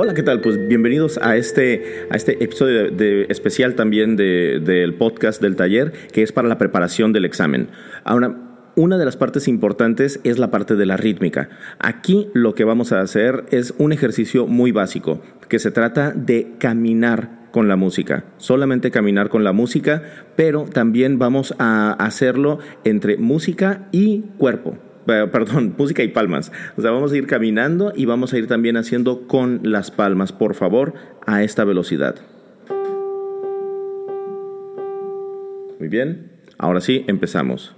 Hola, ¿qué tal? Pues bienvenidos a este, a este episodio especial también del podcast del taller, que es para la preparación del examen. Ahora, una de las partes importantes es la parte de la rítmica. Aquí lo que vamos a hacer es un ejercicio muy básico, que se trata de caminar con la música, solamente caminar con la música, pero también vamos a hacerlo entre música y cuerpo. Eh, perdón, música y palmas. O sea, vamos a ir caminando y vamos a ir también haciendo con las palmas, por favor, a esta velocidad. Muy bien, ahora sí, empezamos.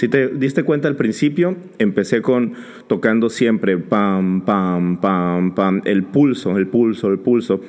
Si te diste cuenta al principio, empecé con tocando siempre pam, pam, pam, pam, el pulso, el pulso, el pulso.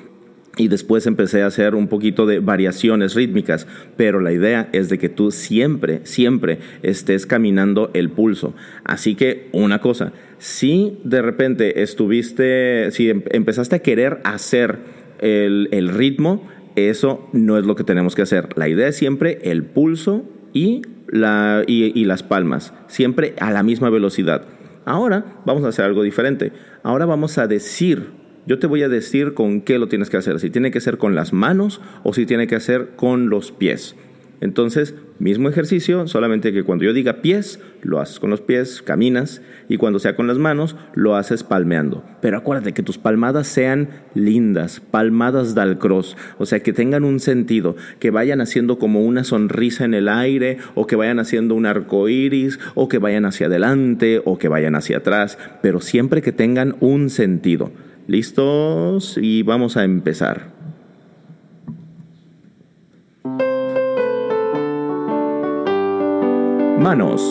Y después empecé a hacer un poquito de variaciones rítmicas, pero la idea es de que tú siempre, siempre estés caminando el pulso. Así que una cosa, si de repente estuviste, si em, empezaste a querer hacer el, el ritmo, eso no es lo que tenemos que hacer. La idea es siempre el pulso y, la, y, las palmas, siempre a la misma velocidad. Ahora vamos a hacer algo diferente. Ahora vamos a decir, yo te voy a decir con qué lo tienes que hacer, si tiene que ser con las manos o si tiene que hacer con los pies. Entonces, mismo ejercicio, solamente que cuando yo diga pies, lo haces con los pies, caminas, y cuando sea con las manos, lo haces palmeando. Pero acuérdate que tus palmadas sean lindas, palmadas del cross, o sea, que tengan un sentido, que vayan haciendo como una sonrisa en el aire, o que vayan haciendo un arco iris, o que vayan hacia adelante, o que vayan hacia atrás, pero siempre que tengan un sentido. ¿Listos? Y vamos a empezar. Manos.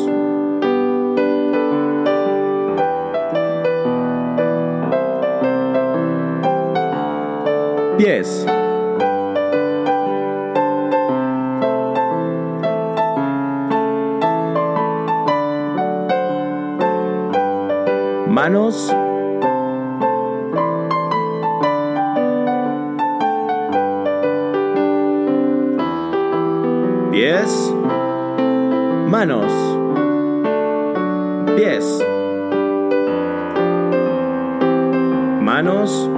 Pies. Manos. Manos, pies, manos,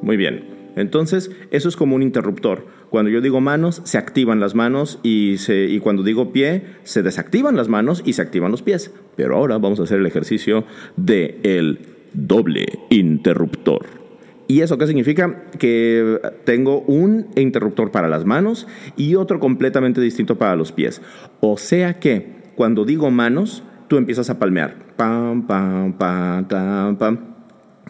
Muy bien. Entonces, eso es como un interruptor. Cuando yo digo manos, se activan las manos y, se, y cuando digo pie, se desactivan las manos y se activan los pies. Pero ahora vamos a hacer el ejercicio de el doble interruptor. ¿Y eso qué significa? Que tengo un interruptor para las manos y otro completamente distinto para los pies. O sea que cuando digo manos, tú empiezas a palmear. Pam, pam, pam, pam.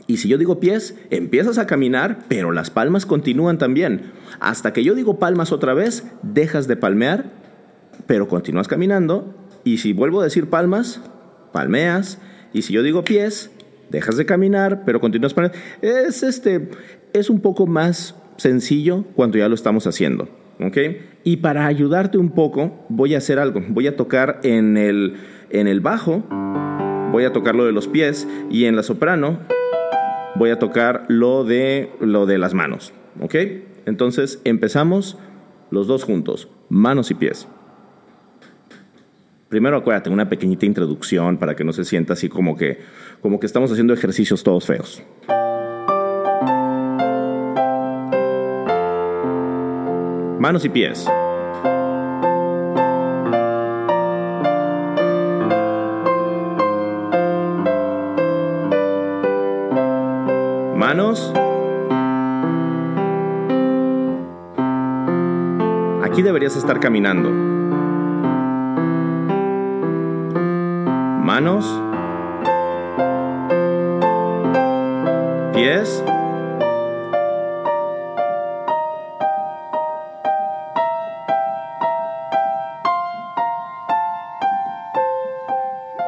Y si yo digo pies, empiezas a caminar, pero las palmas continúan también. Hasta que yo digo palmas otra vez, dejas de palmear, pero continúas caminando. Y si vuelvo a decir palmas, palmeas. Y si yo digo pies, dejas de caminar, pero continúas para... Es, este, es un poco más sencillo cuando ya lo estamos haciendo. ¿ok? Y para ayudarte un poco, voy a hacer algo. Voy a tocar en el, en el bajo, voy a tocar lo de los pies y en la soprano voy a tocar lo de, lo de las manos, ¿ok? Entonces empezamos los dos juntos, manos y pies. Primero acuérdate, una pequeñita introducción para que no se sienta así como que, como que estamos haciendo ejercicios todos feos. Manos y pies. Manos. Aquí deberías estar caminando. Manos, pies,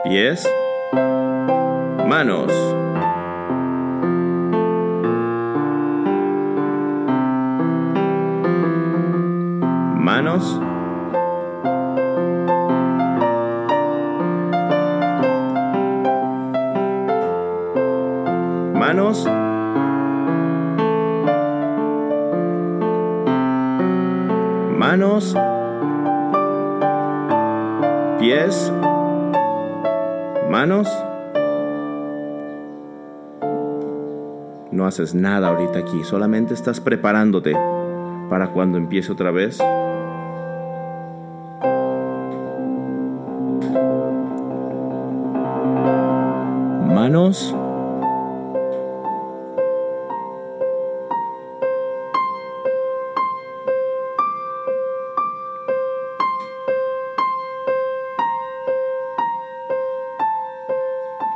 pies, manos. Manos. No haces nada ahorita aquí, solamente estás preparándote para cuando empiece otra vez. Manos.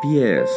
pies.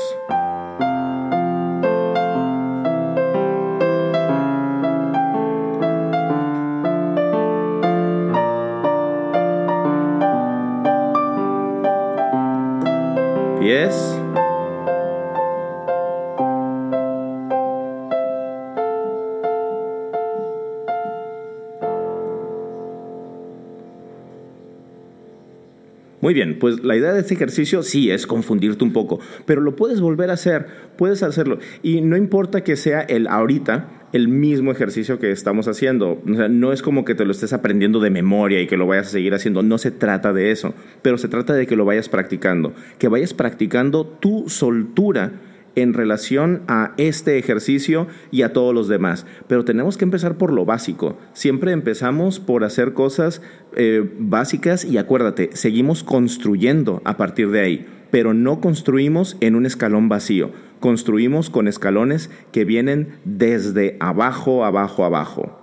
Muy bien, pues la idea de este ejercicio sí es confundirte un poco, pero lo puedes volver a hacer, puedes hacerlo. Y no importa que sea el ahorita, el mismo ejercicio que estamos haciendo. O sea, no es como que te lo estés aprendiendo de memoria y que lo vayas a seguir haciendo. No se trata de eso, pero se trata de que lo vayas practicando, que vayas practicando tu soltura en relación a este ejercicio y a todos los demás. Pero tenemos que empezar por lo básico. Siempre empezamos por hacer cosas eh, básicas y acuérdate, seguimos construyendo a partir de ahí, pero no construimos en un escalón vacío. Construimos con escalones que vienen desde abajo, abajo, abajo.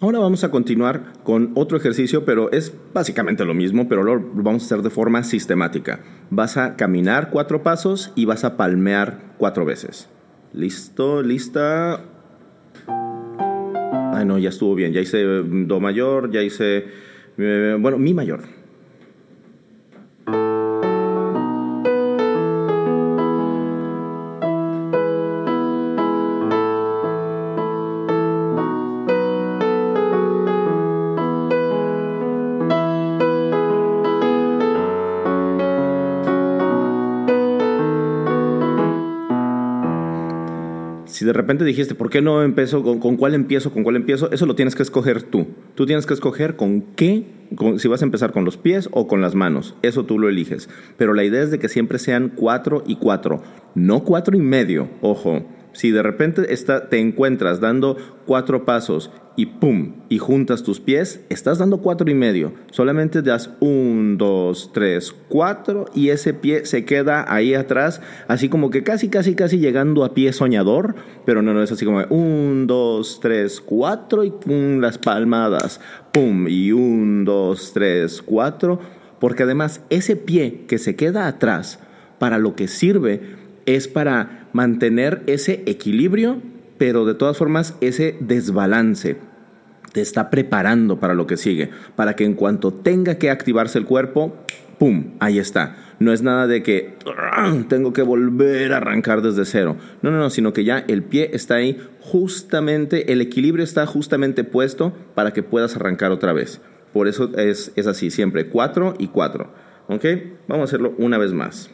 Ahora vamos a continuar con otro ejercicio, pero es básicamente lo mismo, pero lo vamos a hacer de forma sistemática. Vas a caminar cuatro pasos y vas a palmear cuatro veces. ¿Listo? ¿Lista? Ay, no, ya estuvo bien. Ya hice Do mayor, ya hice... Eh, bueno, Mi mayor. Si de repente dijiste, ¿por qué no empiezo? Con, cuál empiezo? ¿Con cuál empiezo? Eso lo tienes que escoger tú. Tú tienes que escoger con qué, si vas a empezar con los pies o con las manos. Eso tú lo eliges. Pero la idea es de que siempre sean cuatro y cuatro, no cuatro y medio. Ojo, si de repente está, te encuentras dando cuatro pasos y pum, y juntas tus pies, estás dando cuatro y medio. Solamente das un, dos, tres, cuatro y ese pie se queda ahí atrás, así como que casi, casi, casi llegando a pie soñador, pero no, no es así como un, dos, tres, cuatro y pum, las palmadas, pum, y un, dos, tres, cuatro, porque además ese pie que se queda atrás, para lo que sirve es para mantener ese equilibrio, pero de todas formas ese desbalance te está preparando para lo que sigue, para que en cuanto tenga que activarse el cuerpo, ¡pum! Ahí está. No es nada de que tengo que volver a arrancar desde cero. No, no, no, sino que ya el pie está ahí justamente, el equilibrio está justamente puesto para que puedas arrancar otra vez. Por eso es, es así, siempre cuatro y cuatro. ¿Ok? Vamos a hacerlo una vez más.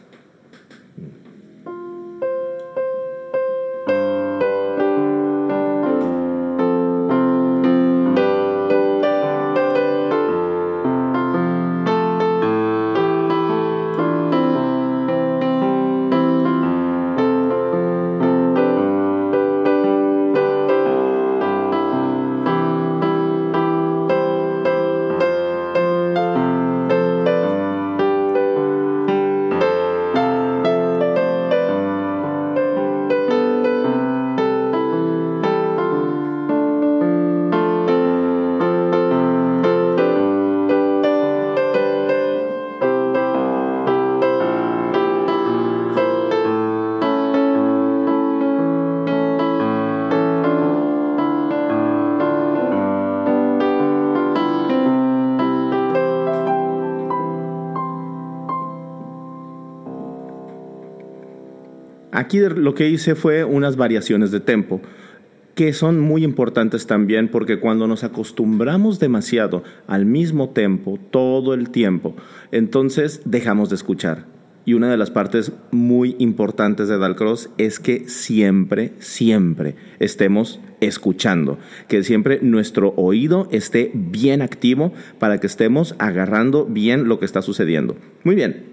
Aquí lo que hice fue unas variaciones de tempo que son muy importantes también porque cuando nos acostumbramos demasiado al mismo tempo todo el tiempo, entonces dejamos de escuchar. Y una de las partes muy importantes de Dalcross es que siempre, siempre estemos escuchando, que siempre nuestro oído esté bien activo para que estemos agarrando bien lo que está sucediendo. Muy bien,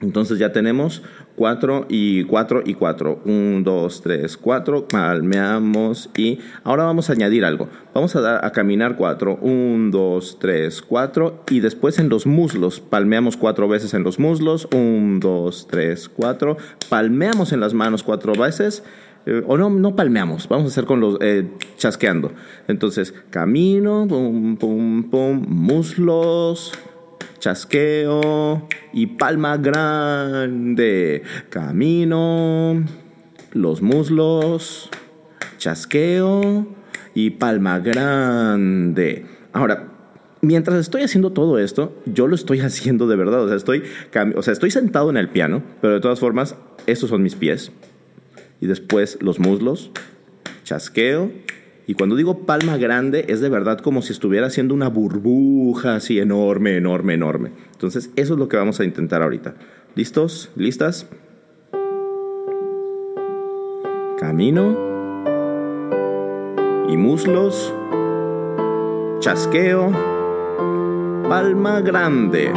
entonces ya tenemos 4 y 4 y 4. 1, 2, 3, 4. Palmeamos y ahora vamos a añadir algo. Vamos a, dar, a caminar 4. 1, 2, 3, 4. Y después en los muslos. Palmeamos 4 veces en los muslos. 1, 2, 3, 4. Palmeamos en las manos 4 veces. Eh, o no, no palmeamos. Vamos a hacer con los eh, chasqueando. Entonces, camino, pum, pum, pum, muslos chasqueo y palma grande. Camino, los muslos, chasqueo y palma grande. Ahora, mientras estoy haciendo todo esto, yo lo estoy haciendo de verdad. O sea, estoy, o sea, estoy sentado en el piano, pero de todas formas, estos son mis pies. Y después los muslos, chasqueo y cuando digo palma grande, es de verdad como si estuviera haciendo una burbuja así enorme, enorme, enorme. Entonces, eso es lo que vamos a intentar ahorita. ¿Listos? ¿Listas? Camino. Y muslos. Chasqueo. Palma grande.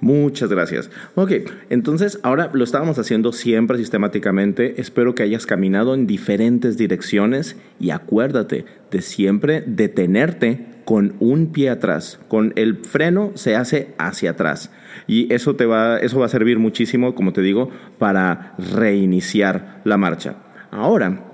Muchas gracias. Ok, entonces ahora lo estábamos haciendo siempre sistemáticamente. Espero que hayas caminado en diferentes direcciones y acuérdate de siempre detenerte con un pie atrás. Con el freno se hace hacia atrás. Y eso, te va, eso va a servir muchísimo, como te digo, para reiniciar la marcha. Ahora,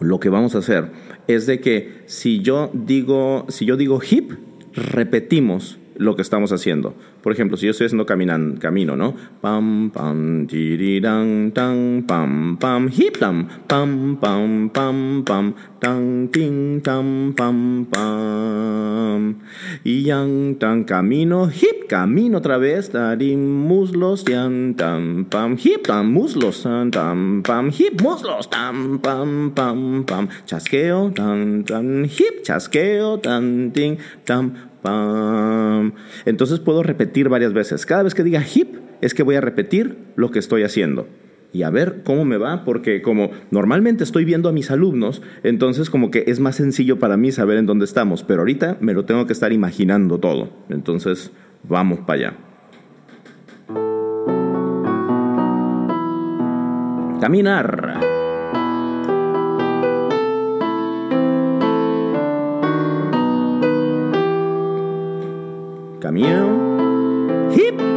lo que vamos a hacer es de que si yo digo, si yo digo hip, repetimos lo que estamos haciendo. Por ejemplo, si yo estoy haciendo caminan, camino, ¿no? Pam, pam, tiriran, tan, pam, pam, hip, tam, pam, pam, pam, pam, tan, ting, tam, pam, pam. Y yang, tan, camino, hip, camino otra vez, tarim, muslos, yan, tam, pam, hip, tam, muslos, tan, tam, pam, hip, muslos, tam, pam, pam, pam, chasqueo, tan, tan, hip, chasqueo, tan, ting, tam, pam. Entonces puedo repetir varias veces. Cada vez que diga hip, es que voy a repetir lo que estoy haciendo. Y a ver cómo me va, porque como normalmente estoy viendo a mis alumnos, entonces como que es más sencillo para mí saber en dónde estamos, pero ahorita me lo tengo que estar imaginando todo. Entonces, vamos para allá. Caminar. Camino. Hip.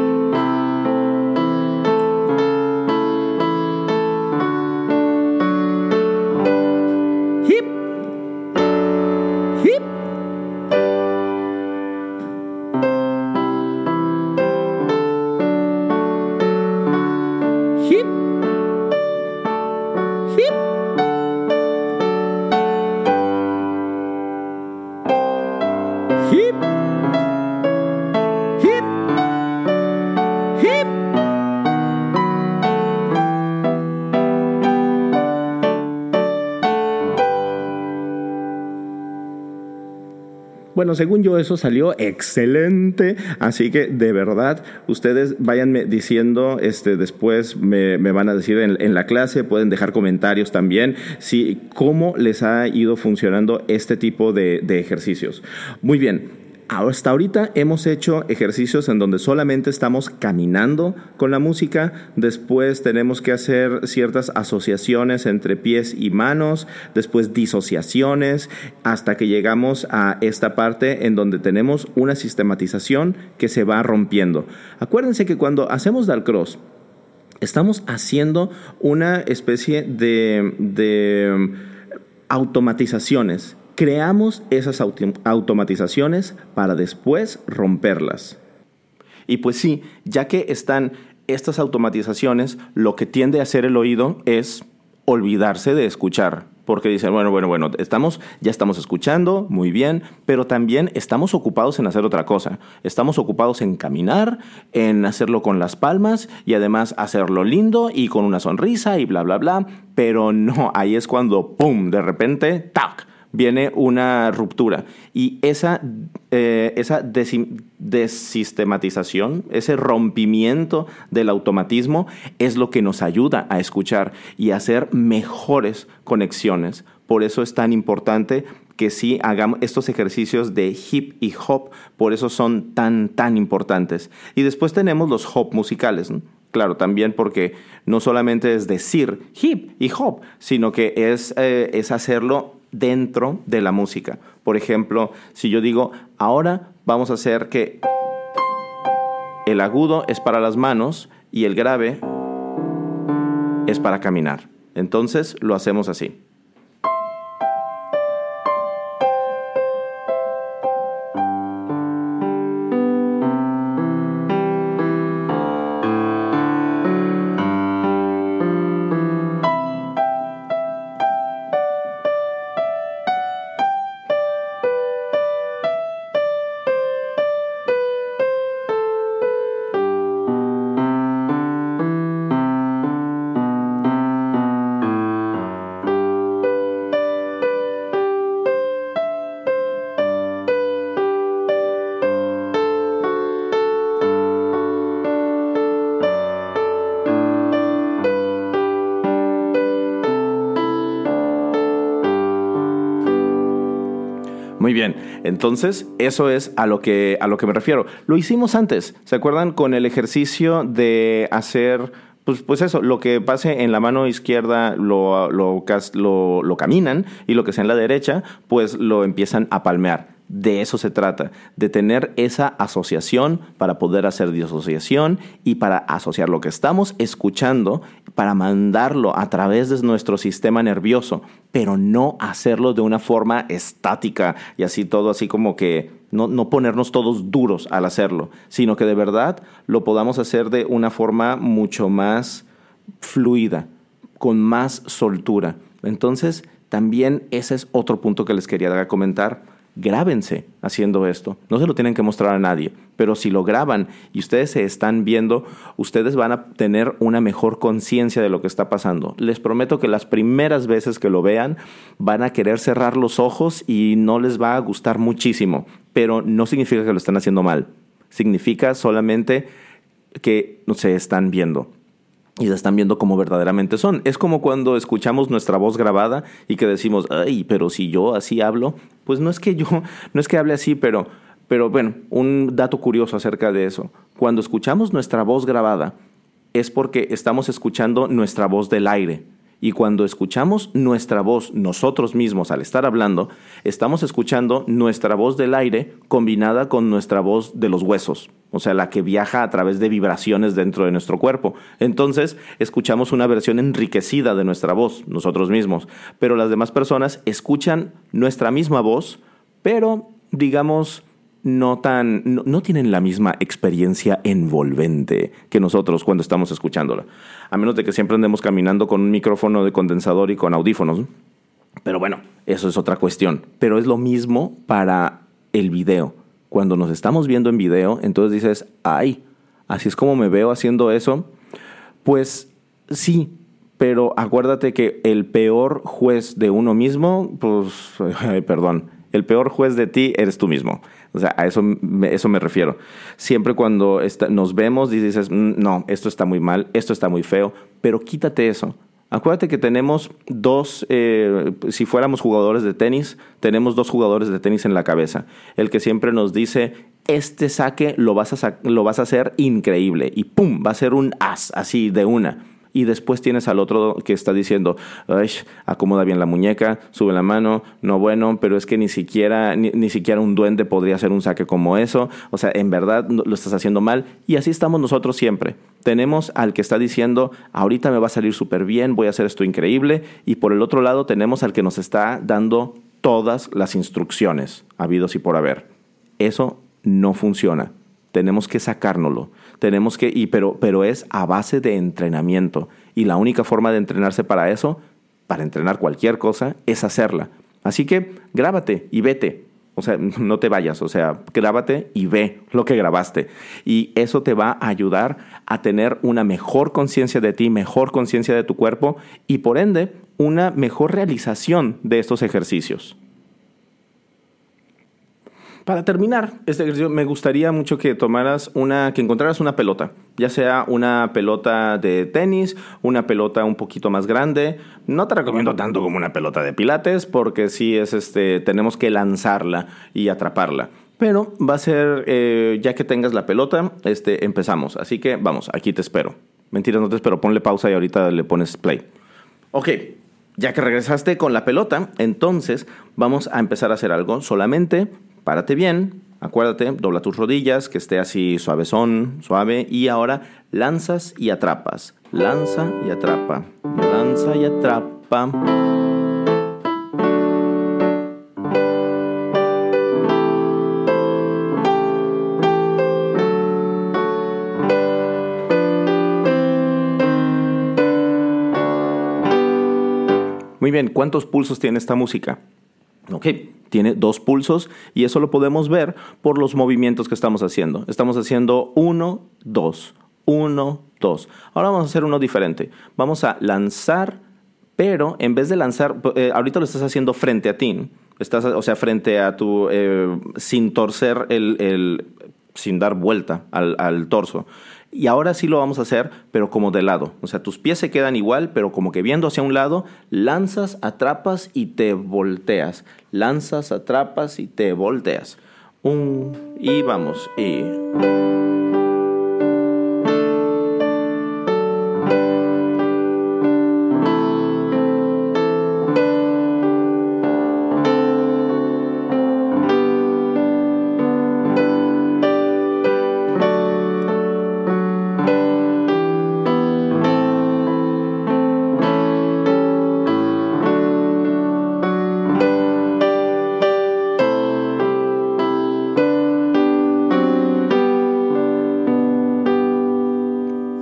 Bueno, según yo eso salió excelente, así que de verdad ustedes váyanme diciendo, este, después me, van a decir en, la clase, pueden dejar comentarios también, si cómo les ha ido funcionando este tipo de ejercicios. Muy bien, hasta ahorita hemos hecho ejercicios en donde solamente estamos caminando con la música, después tenemos que hacer ciertas asociaciones entre pies y manos, después disociaciones, hasta que llegamos a esta parte en donde tenemos una sistematización que se va rompiendo. Acuérdense que cuando hacemos Dalcross, estamos haciendo una especie de, de automatizaciones creamos esas automatizaciones para después romperlas. Y pues sí, ya que están estas automatizaciones, lo que tiende a hacer el oído es olvidarse de escuchar. Porque dicen, bueno, bueno, bueno, estamos, ya estamos escuchando, muy bien, pero también estamos ocupados en hacer otra cosa. Estamos ocupados en caminar, en hacerlo con las palmas y además hacerlo lindo y con una sonrisa y bla, bla, bla. Pero no, ahí es cuando, ¡pum!, de repente, ¡tac! Viene una ruptura. Y esa, eh, esa desistematización, ese rompimiento del automatismo es lo que nos ayuda a escuchar y a hacer mejores conexiones. Por eso es tan importante que sí hagamos estos ejercicios de hip y hop, por eso son tan, tan importantes. Y después tenemos los hop musicales. Claro, también porque no solamente es decir hip y hop, sino que es, eh, es hacerlo dentro de la música. Por ejemplo, si yo digo, ahora vamos a hacer que el agudo es para las manos y el grave es para caminar. Entonces lo hacemos así. Entonces eso es a lo, que, a lo que me refiero. Lo hicimos antes, ¿se acuerdan? Con el ejercicio de hacer pues, pues eso, lo que pase en la mano izquierda lo, lo, lo, caminan y lo que sea en la derecha, pues lo empiezan a palmear. De eso se trata, de tener esa asociación para poder hacer disociación y para asociar lo que estamos escuchando, para mandarlo a través de nuestro sistema nervioso, pero no hacerlo de una forma estática y así todo así como que no, no ponernos todos duros al hacerlo, sino que de verdad lo podamos hacer de una forma mucho más fluida, con más soltura. Entonces, también ese es otro punto que les quería comentar grábense haciendo esto. No se lo tienen que mostrar a nadie, pero si lo graban y ustedes se están viendo, ustedes van a tener una mejor conciencia de lo que está pasando. Les prometo que las primeras veces que lo vean van a querer cerrar los ojos y no les va a gustar muchísimo, pero no significa que lo están haciendo mal. Significa solamente que no se están viendo y se están viendo como verdaderamente son. Es como cuando escuchamos nuestra voz grabada y que decimos, ay, pero si yo así hablo, pues no es que yo, no es que hable así, pero, pero bueno, un dato curioso acerca de eso. Cuando escuchamos nuestra voz grabada, es porque estamos escuchando nuestra voz del aire. Y cuando escuchamos nuestra voz nosotros mismos al estar hablando, estamos escuchando nuestra voz del aire combinada con nuestra voz de los huesos, o sea, la que viaja a través de vibraciones dentro de nuestro cuerpo. Entonces, escuchamos una versión enriquecida de nuestra voz, nosotros mismos, pero las demás personas escuchan nuestra misma voz, pero digamos no tan no, tienen la misma experiencia envolvente que nosotros cuando estamos escuchándola. A menos de que siempre andemos caminando con un micrófono de condensador y con audífonos. Pero bueno, eso es otra cuestión. Pero es lo mismo para el video. Cuando nos estamos viendo en video, entonces dices, ay, así es como me veo haciendo eso. Pues sí, pero acuérdate que el peor juez de uno mismo, pues, perdón, el peor juez de ti eres tú mismo. O sea, a eso, me, eso me refiero. Siempre cuando nos vemos dices, mm, no, esto está muy mal, esto está muy feo, pero quítate eso. Acuérdate que tenemos dos, eh, si fuéramos jugadores de tenis, tenemos dos jugadores de tenis en la cabeza. El que siempre nos dice, este saque lo vas a, lo vas a hacer increíble y ¡pum! Va a ser un as, así de una y después tienes al otro que está diciendo, Ay, acomoda bien la muñeca, sube la mano, no bueno, pero es que ni siquiera, ni, siquiera un duende podría hacer un saque como eso, o sea, en verdad lo estás haciendo mal y así estamos nosotros siempre. Tenemos al que está diciendo, ahorita me va a salir súper bien, voy a hacer esto increíble, y por el otro lado tenemos al que nos está dando todas las instrucciones, habidos y por haber. Eso no funciona. Tenemos que sacárnoslo. Tenemos que, y, pero, pero es a base de entrenamiento. Y la única forma de entrenarse para eso, para entrenar cualquier cosa, es hacerla. Así que grábate y vete. O sea, no te vayas, o sea, grábate y ve lo que grabaste. Y eso te va a ayudar a tener una mejor conciencia de ti, mejor conciencia de tu cuerpo y por ende una mejor realización de estos ejercicios. Para terminar este ejercicio, me gustaría mucho que tomaras una, que encontraras una pelota, ya sea una pelota de tenis, una pelota un poquito más grande. No te recomiendo tanto como una pelota de pilates, porque sí es este, tenemos que lanzarla y atraparla. Pero va a ser, eh, ya que tengas la pelota, este, empezamos. Así que vamos, aquí te espero. Mentira, no te espero, ponle pausa y ahorita le pones play. Ok, ya que regresaste con la pelota, entonces vamos a empezar a hacer algo. Solamente párate bien, acuérdate, dobla tus rodillas, que esté así suavezón, suave, y ahora lanzas y atrapas, lanza y atrapa, lanza y atrapa. Muy bien, ¿cuántos pulsos tiene esta música? Ok, tiene dos pulsos y eso lo podemos ver por los movimientos que estamos haciendo. Estamos haciendo uno, dos, uno, dos. Ahora vamos a hacer uno diferente. Vamos a lanzar, pero en vez de lanzar, eh, ahorita lo estás haciendo frente a ti. Estás, o sea, frente a tu, eh, sin torcer el, sin dar vuelta al, al torso. Y ahora sí lo vamos a hacer, pero como de lado. O sea, tus pies se quedan igual, pero como que viendo hacia un lado, lanzas, atrapas y te volteas. Lanzas, atrapas y te volteas. Un, y vamos. Y...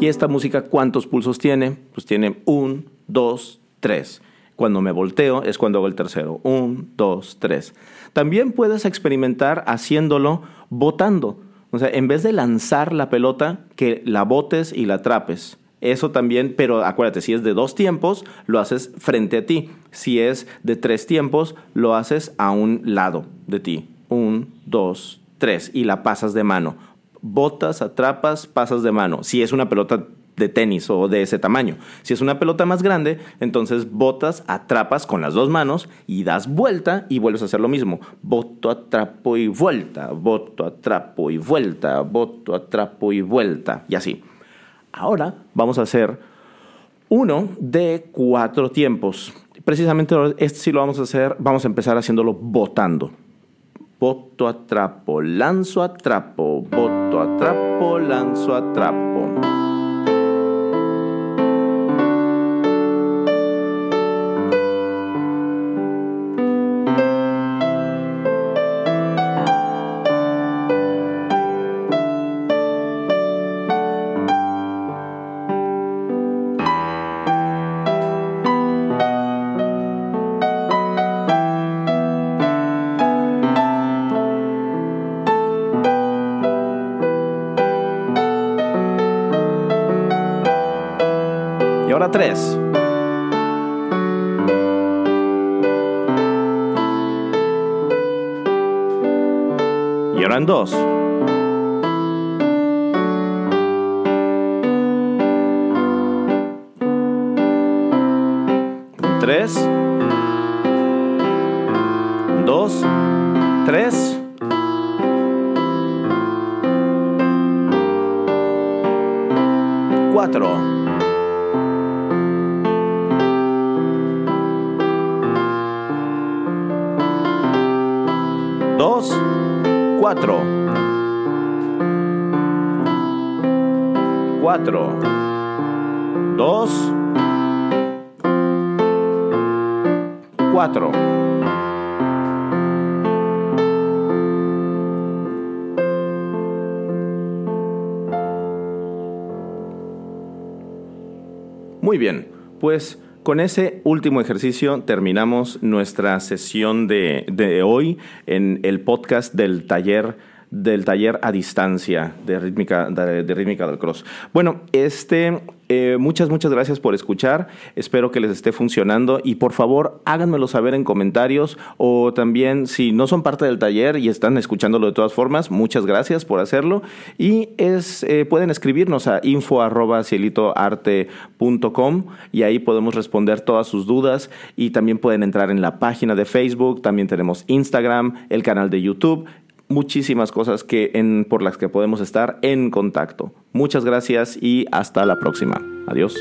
¿Y esta música cuántos pulsos tiene? Pues tiene un, dos, tres. Cuando me volteo es cuando hago el tercero. Un, dos, tres. También puedes experimentar haciéndolo botando. O sea, en vez de lanzar la pelota, que la botes y la atrapes. Eso también, pero acuérdate, si es de dos tiempos, lo haces frente a ti. Si es de tres tiempos, lo haces a un lado de ti. Un, dos, tres. Y la pasas de mano. Botas, atrapas, pasas de mano. Si es una pelota de tenis o de ese tamaño. Si es una pelota más grande, entonces botas, atrapas con las dos manos y das vuelta y vuelves a hacer lo mismo. Boto, atrapo y vuelta, boto, atrapo y vuelta, boto, atrapo y vuelta. Y así. Ahora vamos a hacer uno de cuatro tiempos. Precisamente este sí lo vamos a hacer, vamos a empezar haciéndolo botando. Voto a trapo, lanzo a trapo, voto a trapo, lanzo a trapo. Tres, dos, tres. Cuatro. Dos, cuatro. Cuatro. Dos. Cuatro. Muy bien, pues con ese último ejercicio terminamos nuestra sesión de, de, hoy en el podcast del taller del taller a distancia de rítmica, de, rítmica del cross. Bueno, este, eh, muchas, muchas gracias por escuchar. Espero que les esté funcionando y por favor háganmelo saber en comentarios o también si no son parte del taller y están escuchándolo de todas formas, muchas gracias por hacerlo. Y es, eh, pueden escribirnos a info.cielitoarte.com y ahí podemos responder todas sus dudas y también pueden entrar en la página de Facebook, también tenemos Instagram, el canal de YouTube muchísimas cosas que por las que podemos estar en contacto. Muchas gracias y hasta la próxima. Adiós.